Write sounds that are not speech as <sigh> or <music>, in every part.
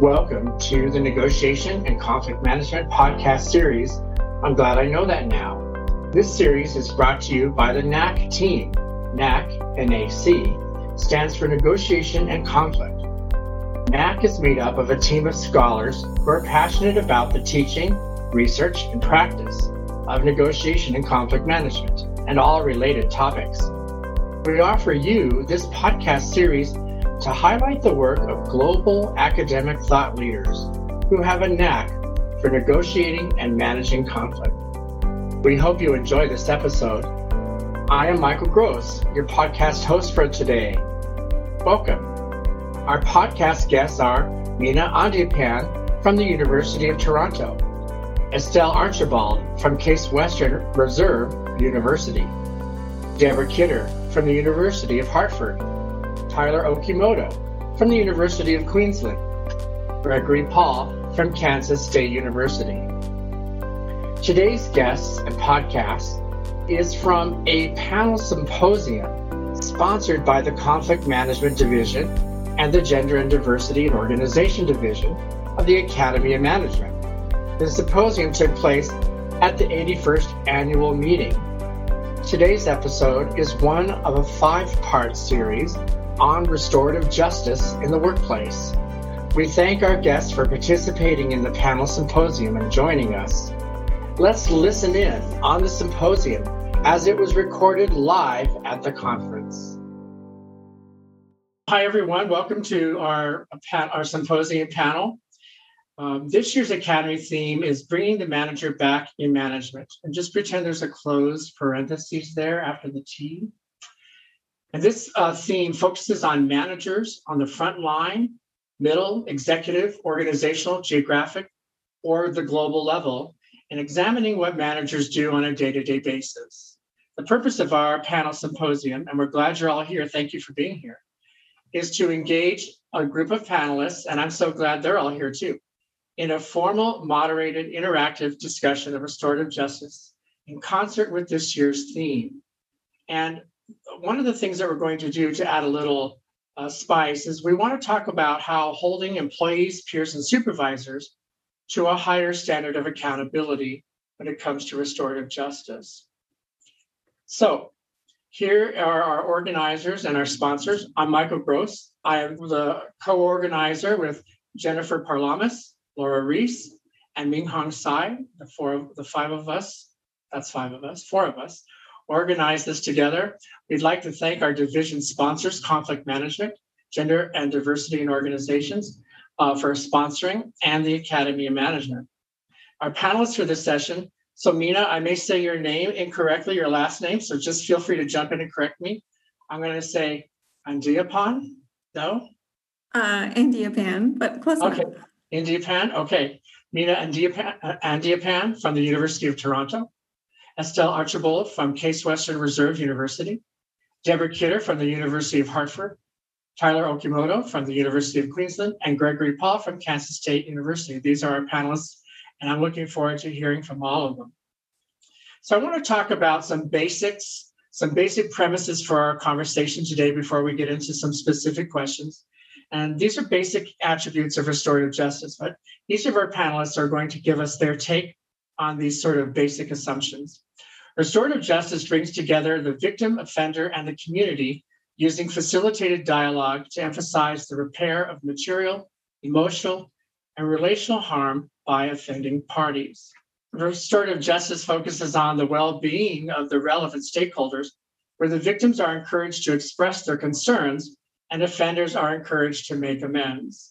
Welcome to the Negotiation and Conflict Management podcast series. I'm glad I know that now. This series is brought to you by the NAC team. NAC, N-A-C, stands for Negotiation and Conflict. NAC is made up of a team of scholars who are passionate about the teaching, research, and practice of negotiation and conflict management and all related topics. We offer you this podcast series to highlight the work of global academic thought leaders who have a knack for negotiating and managing conflict. We hope you enjoy this episode. I am Michael Gross, your podcast host for today. Welcome. Our podcast guests are Meena Andiappan from the University of Toronto, Estelle Archibold from Case Western Reserve University, Deborah Kidder from the University of Hartford, Tyler Okimoto from the University of Queensland, Gregory Paul from Kansas State University. Today's guest and podcast is from a panel symposium sponsored by the Conflict Management Division and the Gender and Diversity and Organization Division of the Academy of Management. The symposium took place at the 81st annual meeting. Today's episode is one of a five part series on restorative justice in the workplace. We thank our guests for participating in the panel symposium and joining us. Let's listen in on the symposium as it was recorded live at the conference. Hi, everyone. Welcome to our, our symposium panel. Um, this year's Academy theme is bringing the manager back in management. And just pretend there's a closed parentheses there after the T. And this uh, theme focuses on managers on the front line, middle, executive, organizational, geographic, or the global level, and examining what managers do on a day to day basis. The purpose of our panel symposium, and we're glad you're all here, thank you for being here, is to engage a group of panelists, and I'm so glad they're all here too, in a formal, moderated, interactive discussion of restorative justice in concert with this year's theme. And one of the things that we're going to do to add a little uh, spice is we want to talk about how holding employees, peers, and supervisors to a higher standard of accountability when it comes to restorative justice. So, here are our organizers and our sponsors. I'm Michael Gross. I am the co organizer with Jennifer Parlamis, Laura Rees, and Ming Hong Tsai, the four the five of us. That's five of us, four of us organize this together. We'd like to thank our division sponsors, Conflict Management, Gender and Diversity in Organizations, uh, for sponsoring, and the Academy of Management. Our panelists for this session, so Meena, I may say your name incorrectly, your last name, so just feel free to jump in and correct me. I'm going to say Andiappan. No? Uh, Andiappan, but close okay. enough. Andiappan, okay. Meena Andiappan, uh, Andiappan from the University of Toronto. Estelle Archibold from Case Western Reserve University, Deborah Kidder from the University of Hartford, Tyler Okimoto from the University of Queensland, and Gregory Paul from Kansas State University. These are our panelists, and I'm looking forward to hearing from all of them. So I want to talk about some basics, some basic premises for our conversation today before we get into some specific questions. And these are basic attributes of restorative justice, but each of our panelists are going to give us their take on these sort of basic assumptions. Restorative justice brings together the victim, offender, and the community using facilitated dialogue to emphasize the repair of material, emotional, and relational harm by offending parties. Restorative justice focuses on the well being of the relevant stakeholders, where the victims are encouraged to express their concerns and offenders are encouraged to make amends.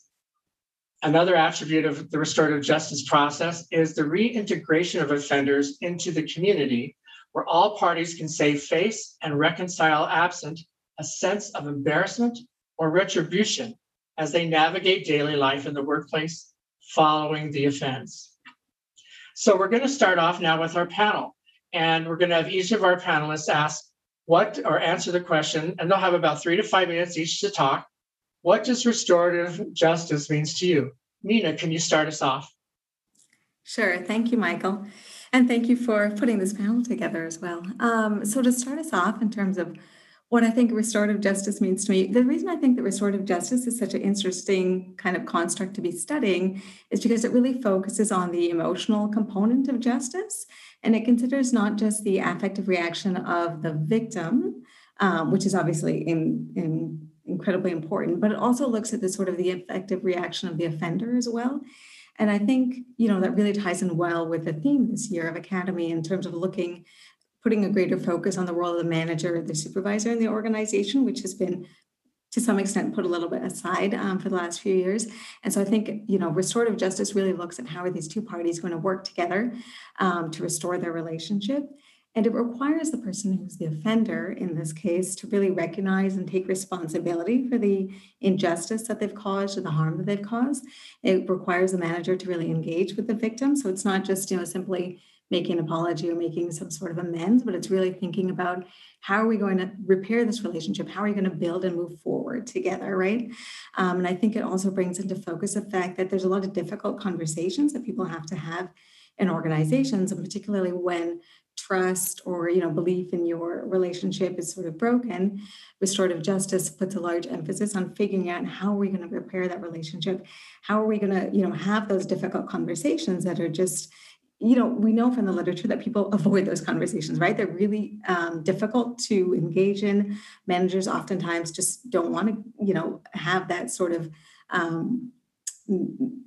Another attribute of the restorative justice process is the reintegration of offenders into the community where all parties can save face and reconcile absent a sense of embarrassment or retribution as they navigate daily life in the workplace following the offense. So we're going to start off now with our panel, and we're going to have each of our panelists ask what or answer the question, and they'll have about three to five minutes each to talk. What does restorative justice means to you? Meena, can you start us off? Sure. Thank you, Michael. And thank you for putting this panel together as well. Um, so, to start us off in terms of what I think restorative justice means to me. The reason I think that restorative justice is such an interesting kind of construct to be studying is because it really focuses on the emotional component of justice and it considers not just the affective reaction of the victim, um, which is obviously in, in incredibly important, but it also looks at the sort of the affective reaction of the offender as well. And I think, you know, that really ties in well with the theme this year of Academy in terms of looking putting a greater focus on the role of the manager, the supervisor in the organization, which has been to some extent put a little bit aside um, for the last few years. And so I think, you know, restorative justice really looks at how are these two parties going to work together um, to restore their relationship. And it requires the person who's the offender in this case to really recognize and take responsibility for the injustice that they've caused or the harm that they've caused. It requires the manager to really engage with the victim. So it's not just, you know, simply making an apology or making some sort of amends, but it's really thinking about how are we going to repair this relationship? How are we going to build and move forward together, right? Um, and I think it also brings into focus the fact that there's a lot of difficult conversations that people have to have in organizations, and particularly when trust or you know belief in your relationship is sort of broken restorative justice puts a large emphasis on figuring out how are we going to repair that relationship how are we going to you know have those difficult conversations that are just you know, we know from the literature that people <laughs> avoid those conversations, right? They're really um, difficult to engage in. Managers oftentimes just don't want to, you know, have that sort of um,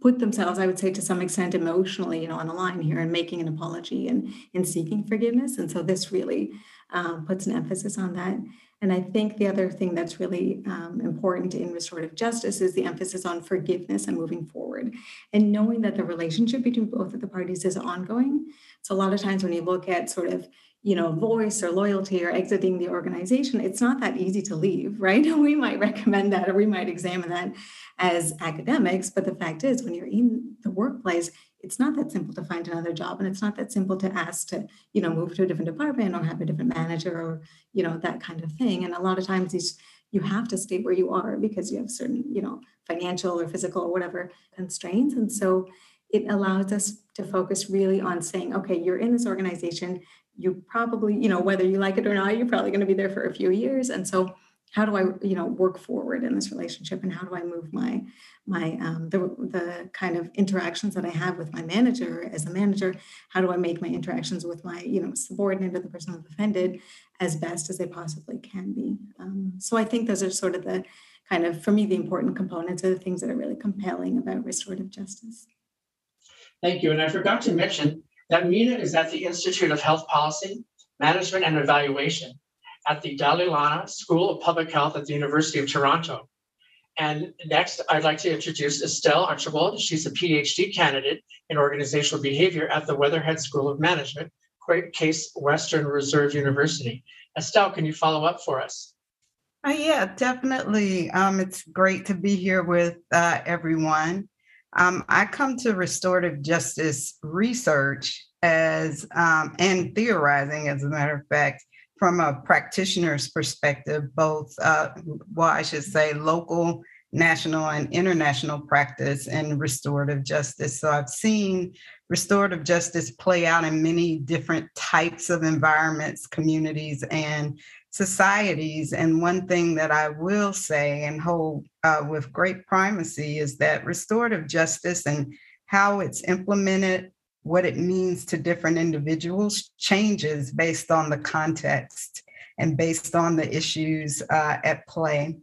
put themselves, I would say, to some extent emotionally, you know, on the line here and making an apology and in seeking forgiveness. And so this really um, puts an emphasis on that. And I think the other thing that's really um, important in restorative justice is the emphasis on forgiveness and moving forward and knowing that the relationship between both of the parties is ongoing. So, a lot of times when you look at sort of you know, voice or loyalty or exiting the organization, it's not that easy to leave, <laughs> right? We might recommend that or we might examine that as academics. But the fact is, when you're in the workplace, it's not that simple to find another job and it's not that simple to ask to you know move to a different department or have a different manager or you know that kind of thing. And a lot of times these you have to stay where you are because you have certain you know financial or physical or whatever constraints. And so it allows us to focus really on saying okay you're in this organization. You probably you know whether you like it or not you're probably going to be there for a few years. And so how do I, you know, work forward in this relationship, and how do I move my my um, the the kind of interactions that I have with my manager as a manager? How do I make my interactions with my, you know, subordinate or the person who's offended as best as they possibly can be? Um, so I think those are sort of the kind of, for me, the important components are the things that are really compelling about restorative justice. Thank you. And I forgot to mention that Meena is at the Institute of Health Policy, Management and Evaluation at the Dalla Lana School of Public Health at the University of Toronto. And next, I'd like to introduce Estelle Archibold. She's a PhD candidate in organizational behavior at the Weatherhead School of Management, Case Western Reserve University. Estelle, can you follow up for us? Uh, yeah, definitely. Um, it's great to be here with uh, everyone. Um, I come to restorative justice research as um, and theorizing, as a matter of fact, from a practitioner's perspective, both, uh, well, I should say, local, national, and international practice in restorative justice. So I've seen restorative justice play out in many different types of environments, communities, and societies. And one thing that I will say and hold uh, with great primacy is that restorative justice and how it's implemented what it means to different individuals changes based on the context and based on the issues uh, at play.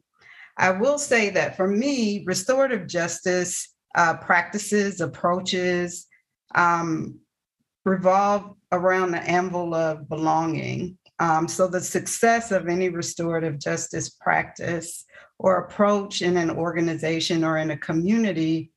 I will say that for me, restorative justice uh, practices, approaches um, revolve around the anvil of belonging. Um, so, the success of any restorative justice practice or approach in an organization or in a community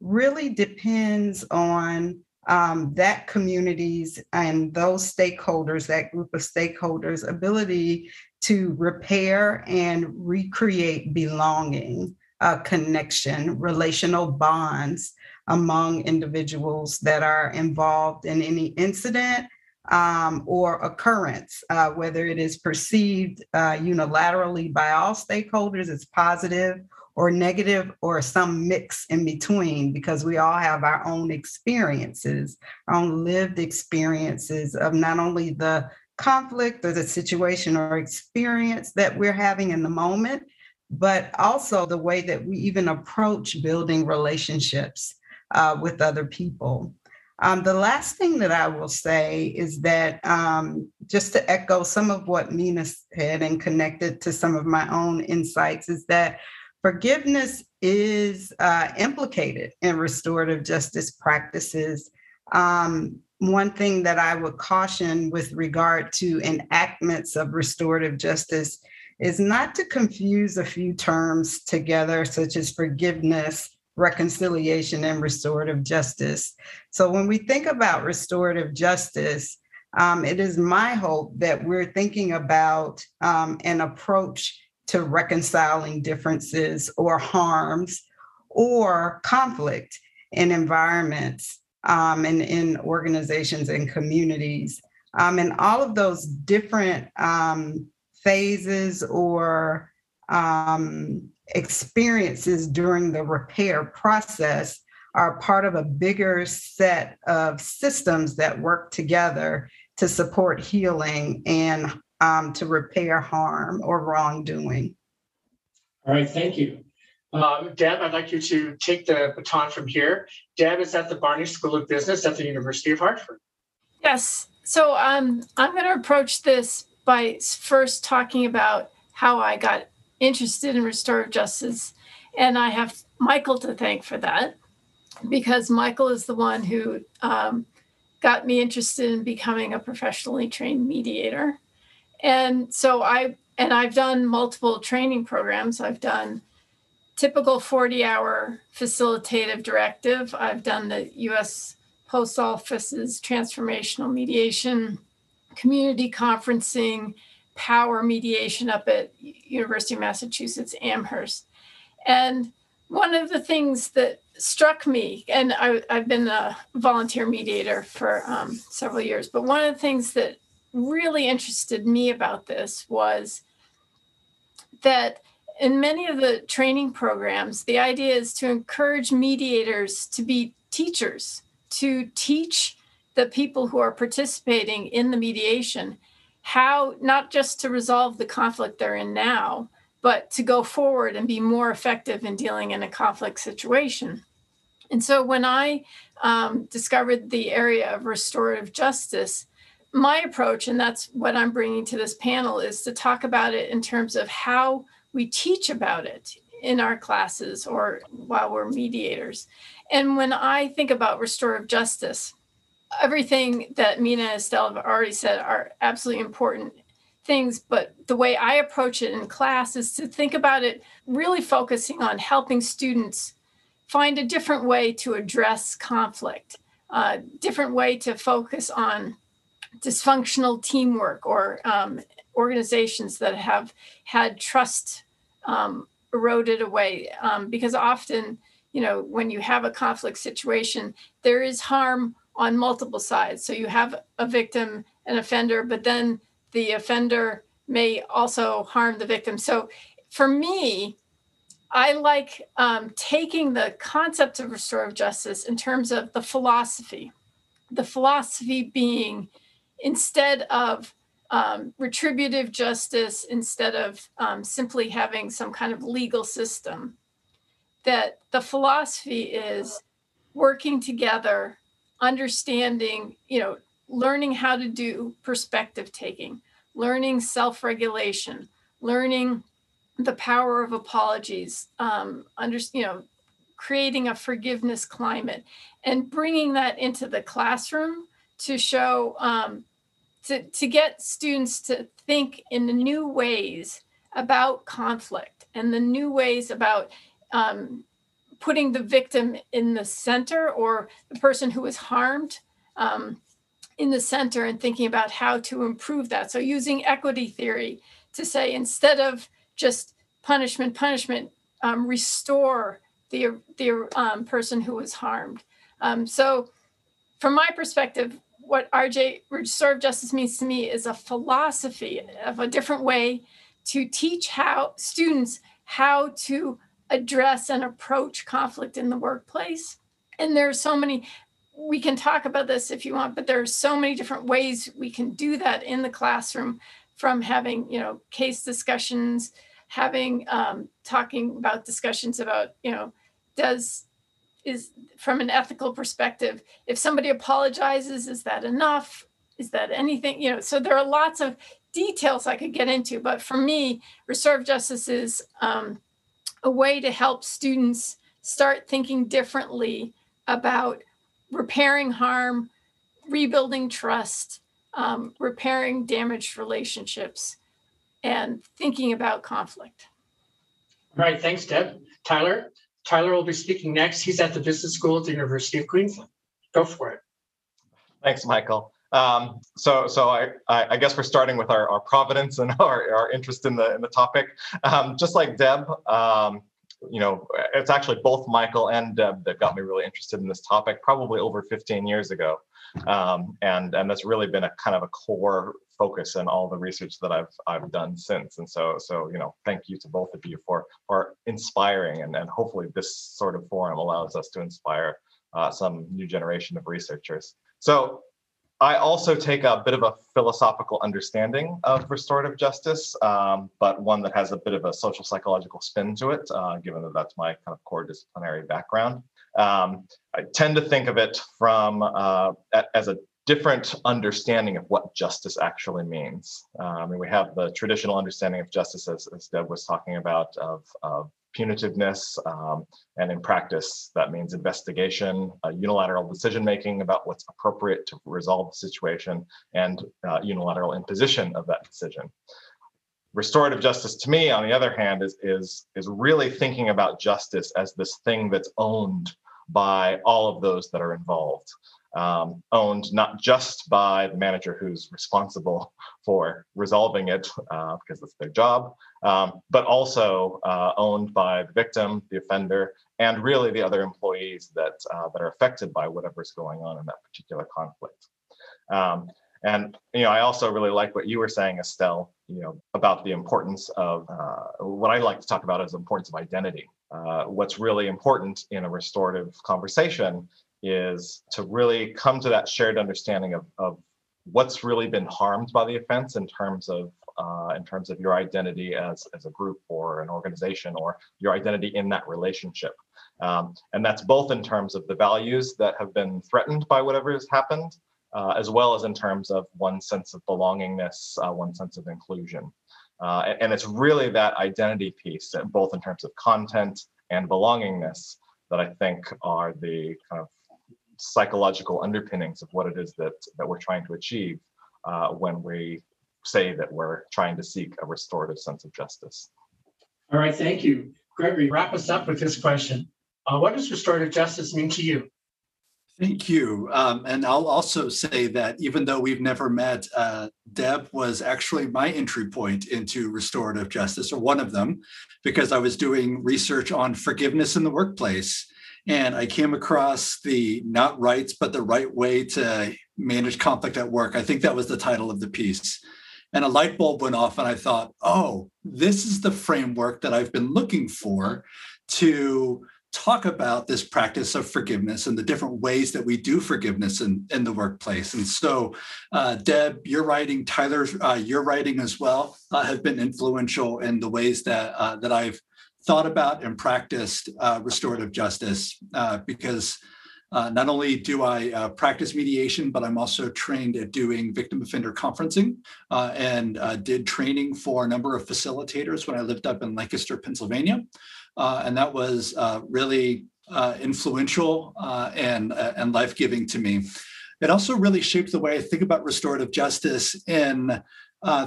really depends on um, that community's and those stakeholders, that group of stakeholders' ability to repair and recreate belonging, uh, connection, relational bonds among individuals that are involved in any incident um, or occurrence, uh, whether it is perceived uh, unilaterally by all stakeholders as positive or negative or some mix in between because we all have our own experiences, our own lived experiences of not only the conflict or the situation or experience that we're having in the moment, but also the way that we even approach building relationships uh, with other people. Um, the last thing that I will say is that um, just to echo some of what Meena said and connected to some of my own insights, is that forgiveness is uh, implicated in restorative justice practices. Um, one thing that I would caution with regard to enactments of restorative justice is not to confuse a few terms together, such as forgiveness, reconciliation, and restorative justice. So when we think about restorative justice, um, it is my hope that we're thinking about um, an approach to reconciling differences or harms or conflict in environments um, and in organizations and communities. Um, and all of those different um, phases or um, experiences during the repair process are part of a bigger set of systems that work together to support healing and um, to repair harm or wrongdoing. All right, thank you. Um, Deb, I'd like you to take the baton from here. Deb is at the Barney School of Business at the University of Hartford. Yes. So um, I'm going to approach this by first talking about how I got interested in restorative justice. And I have Michael to thank for that because Michael is the one who um, got me interested in becoming a professionally trained mediator. And so I, and I've done multiple training programs. I've done typical 40 hour facilitative directive. I've done the US Post Office's transformational mediation, community conferencing, power mediation up at University of Massachusetts Amherst. And one of the things that struck me, and I, have been a volunteer mediator for um, several years, but one of the things that really interested me about this was that in many of the training programs, the idea is to encourage mediators to be teachers, to teach the people who are participating in the mediation how not just to resolve the conflict they're in now, but to go forward and be more effective in dealing in a conflict situation. And so when I um, discovered the area of restorative justice, my approach, and that's what I'm bringing to this panel, is to talk about it in terms of how we teach about it in our classes or while we're mediators. And when I think about restorative justice, everything that Meena and Estelle have already said are absolutely important things. But the way I approach it in class is to think about it really focusing on helping students find a different way to address conflict, a different way to focus on dysfunctional teamwork or um, organizations that have had trust um, eroded away. Um, because often, you know, when you have a conflict situation, there is harm on multiple sides. So you have a victim, an offender, but then the offender may also harm the victim. So for me, I like um, taking the concept of restorative justice in terms of the philosophy. The philosophy being instead of um, retributive justice, instead of um, simply having some kind of legal system, that the philosophy is working together understanding, you know, learning how to do perspective taking, learning self regulation, learning the power of apologies, um, under, you know, creating a forgiveness climate, and bringing that into the classroom to show, um, to, to get students to think in the new ways about conflict and the new ways about um, putting the victim in the center or the person who was harmed um, in the center and thinking about how to improve that. So using equity theory to say instead of just punishment, punishment, um, restore the the um, person who was harmed. Um, so, from my perspective, what RJ restorative justice means to me is a philosophy of a different way to teach how students how to address and approach conflict in the workplace. And there are so many we can talk about this if you want, but there are so many different ways we can do that in the classroom from having, you know, case discussions, having um, talking about discussions about, you know, does is from an ethical perspective, if somebody apologizes, is that enough? Is that anything? You know, so there are lots of details I could get into, but for me, restorative justice is um, a way to help students start thinking differently about repairing harm, rebuilding trust, um, repairing damaged relationships, and thinking about conflict. All right, thanks, Deb. Tyler, Tyler will be speaking next. He's at the Business School at the University of Queensland. Go for it. Thanks, Michael. Um, so, so I, I, guess we're starting with our, our providence and <laughs> our, our interest in the in the topic. Um, just like Deb, um, you know, it's actually both Michael and Deb that got me really interested in this topic, probably over 15 years ago, um, and and that's really been a kind of a core focus in all the research that I've I've done since. And so so you know, thank you to both of you for for inspiring, and and hopefully this sort of forum allows us to inspire uh, some new generation of researchers. So I also take a bit of a philosophical understanding of restorative justice, um, but one that has a bit of a social psychological spin to it, uh, given that that's my kind of core disciplinary background. Um, I tend to think of it from uh, as a different understanding of what justice actually means. Um, mean, we have the traditional understanding of justice, as, as Deb was talking about, of, of punitiveness. Um, and in practice, that means investigation, uh, unilateral decision making about what's appropriate to resolve the situation, and uh, unilateral imposition of that decision. Restorative justice, to me, on the other hand, is, is, is really thinking about justice as this thing that's owned by all of those that are involved um, owned not just by the manager who's responsible <laughs> for resolving it uh, because that's their job, um, but also uh, owned by the victim, the offender, and really the other employees that uh, that are affected by whatever's going on in that particular conflict. Um, and you know, I also really like what you were saying, Estelle. You know, about the importance of uh, what I like to talk about is the importance of identity. Uh, what's really important in a restorative conversation is to really come to that shared understanding of, of what's really been harmed by the offense in terms of uh, in terms of your identity as, as a group or an organization or your identity in that relationship. Um, and that's both in terms of the values that have been threatened by whatever has happened, uh, as well as in terms of one sense of belongingness, uh, one sense of inclusion. Uh, and, and it's really that identity piece, both in terms of content and belongingness, that I think are the kind of psychological underpinnings of what it is that that we're trying to achieve uh, when we say that we're trying to seek a restorative sense of justice. All right, thank you. Gregory, wrap us up with this question. Uh, what does restorative justice mean to you? Thank you. Um, and I'll also say that even though we've never met, uh, Deb was actually my entry point into restorative justice, or one of them, because I was doing research on forgiveness in the workplace and I came across the not rights, but the right way to manage conflict at work. I think that was the title of the piece. And a light bulb went off, and I thought, oh, this is the framework that I've been looking for to talk about this practice of forgiveness and the different ways that we do forgiveness in, in the workplace. And so, uh, Deb, your writing, Tyler, uh, your writing as well, uh, have been influential in the ways that uh, that I've thought about and practiced uh, restorative justice uh, because not only do I practice mediation, but I'm also trained at doing victim offender conferencing and did training for a number of facilitators when I lived up in Lancaster, Pennsylvania. And that was really influential and, and life giving to me. It also really shaped the way I think about restorative justice in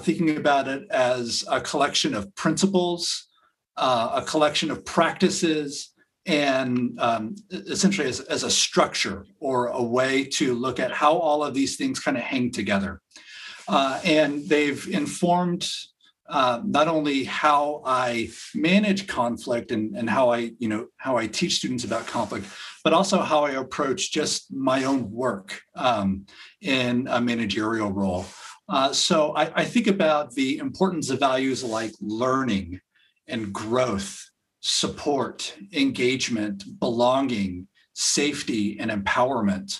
thinking about it as a collection of principles uh, a collection of practices and um, essentially as, as a structure or a way to look at how all of these things kind of hang together. Uh, and they've informed uh, not only how I manage conflict and, and how I, you know, how I teach students about conflict, but also how I approach just my own work um, in a managerial role. Uh, so I, I, think about the importance of values like learning and growth, support, engagement, belonging, safety, and empowerment.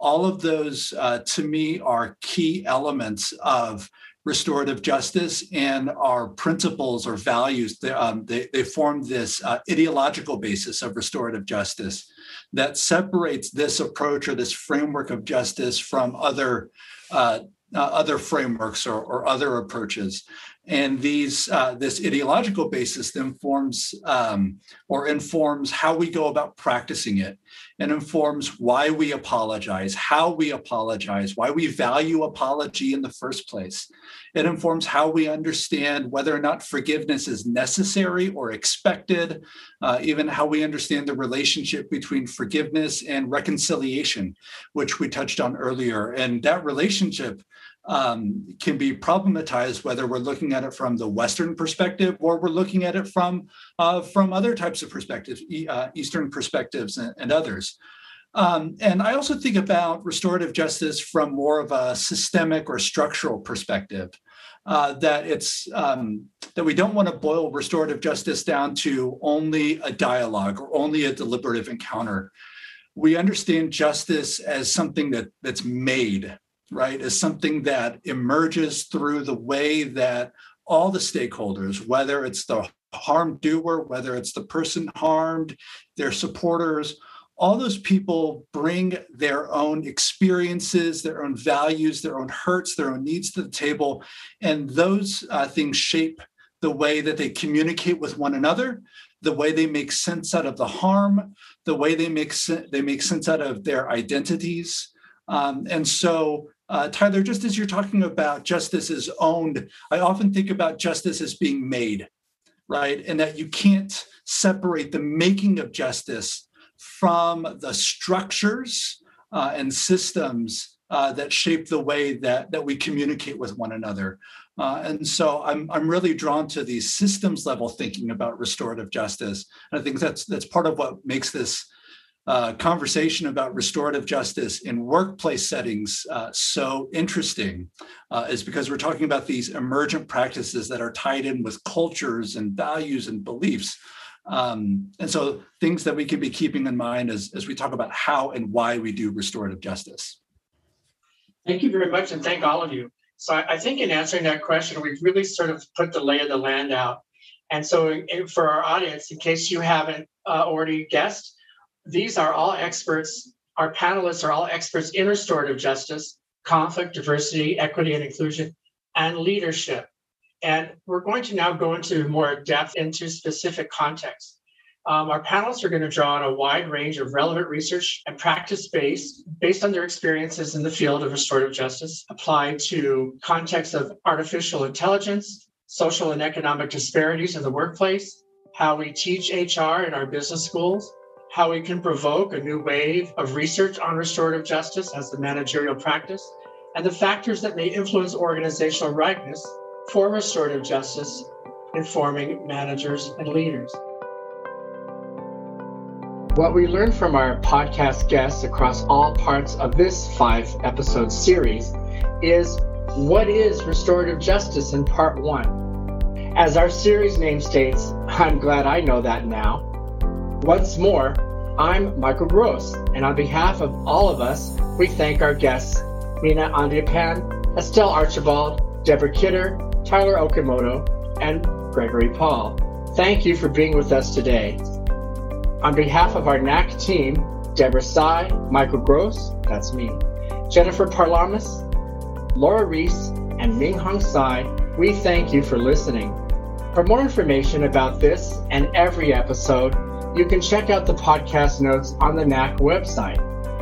all of those, uh, to me, are key elements of restorative justice and our principles or values. They, um, they, they form this uh, ideological basis of restorative justice that separates this approach or this framework of justice from other uh, uh, other frameworks or, or, other approaches. And these uh, this ideological basis then forms um, or informs how we go about practicing it and informs why we apologize, how we apologize, why we value apology in the first place. It informs how we understand whether or not forgiveness is necessary or expected, uh, even how we understand the relationship between forgiveness and reconciliation, which we touched on earlier. And that relationship um, can be problematized whether we're looking at it from the Western perspective or we're looking at it from uh, from other types of perspectives, uh, Eastern perspectives and, and others. Um, and I also think about restorative justice from more of a systemic or structural perspective. Uh, that it's um, that we don't want to boil restorative justice down to only a dialogue or only a deliberative encounter. We understand justice as something that that's made right, is something that emerges through the way that all the stakeholders, whether it's the harm doer, whether it's the person harmed, their supporters, all those people bring their own experiences, their own values, their own hurts, their own needs to the table. And those uh, things shape the way that they communicate with one another, the way they make sense out of the harm, the way they make, they make sense out of their identities. Um, and so uh, Tyler, just as you're talking about justice is owned, I often think about justice as being made, right? And that you can't separate the making of justice from the structures uh, and systems uh, that shape the way that, that we communicate with one another. Uh, and so I'm, I'm really drawn to these systems level thinking about restorative justice. And I think that's that's part of what makes this uh, conversation about restorative justice in workplace settings uh, so interesting uh, is because we're talking about these emergent practices that are tied in with cultures and values and beliefs. Um, and so things that we can be keeping in mind as, as we talk about how and why we do restorative justice. Thank you very much, and thank all of you. So I, I think in answering that question, we've really sort of put the lay of the land out. And so for our audience, in case you haven't uh, already guessed, these are all experts. Our panelists are all experts in restorative justice, conflict, diversity, equity, and inclusion, and leadership. And we're going to now go into more depth into specific contexts. Um, our panelists are going to draw on a wide range of relevant research and practice based, based on their experiences in the field of restorative justice, applied to contexts of artificial intelligence, social and economic disparities in the workplace, how we teach HR in our business schools, how we can provoke a new wave of research on restorative justice as the managerial practice, and the factors that may influence organizational ripeness for restorative justice informing managers and leaders. What we learned from our podcast guests across all parts of this five episode series is what is restorative justice in part one? As our series name states, I'm glad I know that now. Once more, I'm Michael Gross, and on behalf of all of us, we thank our guests, Meena Andiappan, Estelle Archibold, Deborah Kidder, Tyler Okimoto, and Gregory Paul. Thank you for being with us today. On behalf of our NAC team, Deborah Sai, Michael Gross, that's me, Jennifer Parlamis, Laura Rees, and Ming Hong Tsai, we thank you for listening. For more information about this and every episode, you can check out the podcast notes on the NAC website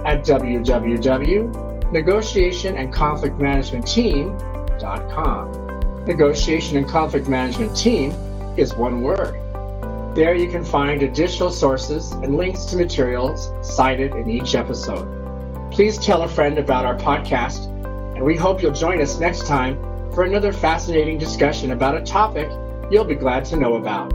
at www.negotiation-and-conflict-management-team.com. Negotiation and Conflict Management Team is one word. There you can find additional sources and links to materials cited in each episode. Please tell a friend about our podcast, and we hope you'll join us next time for another fascinating discussion about a topic you'll be glad to know about.